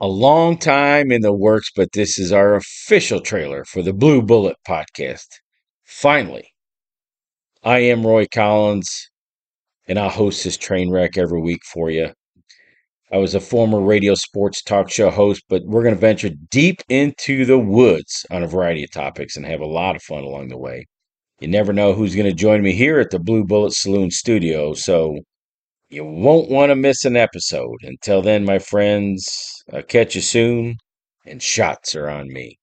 a long time in the works, but this is our official trailer for the Blue Bullet podcast. Finally, I am Roy Collins, and I'll host this train wreck every week for you. I was a former radio sports talk show host, but we're going to venture deep into the woods on a variety of topics and have a lot of fun along the way. You never know who's going to join me here at the Blue Bullet Saloon studio, so you won't want to miss an episode. Until then, my friends, I'll catch you soon, and shots are on me.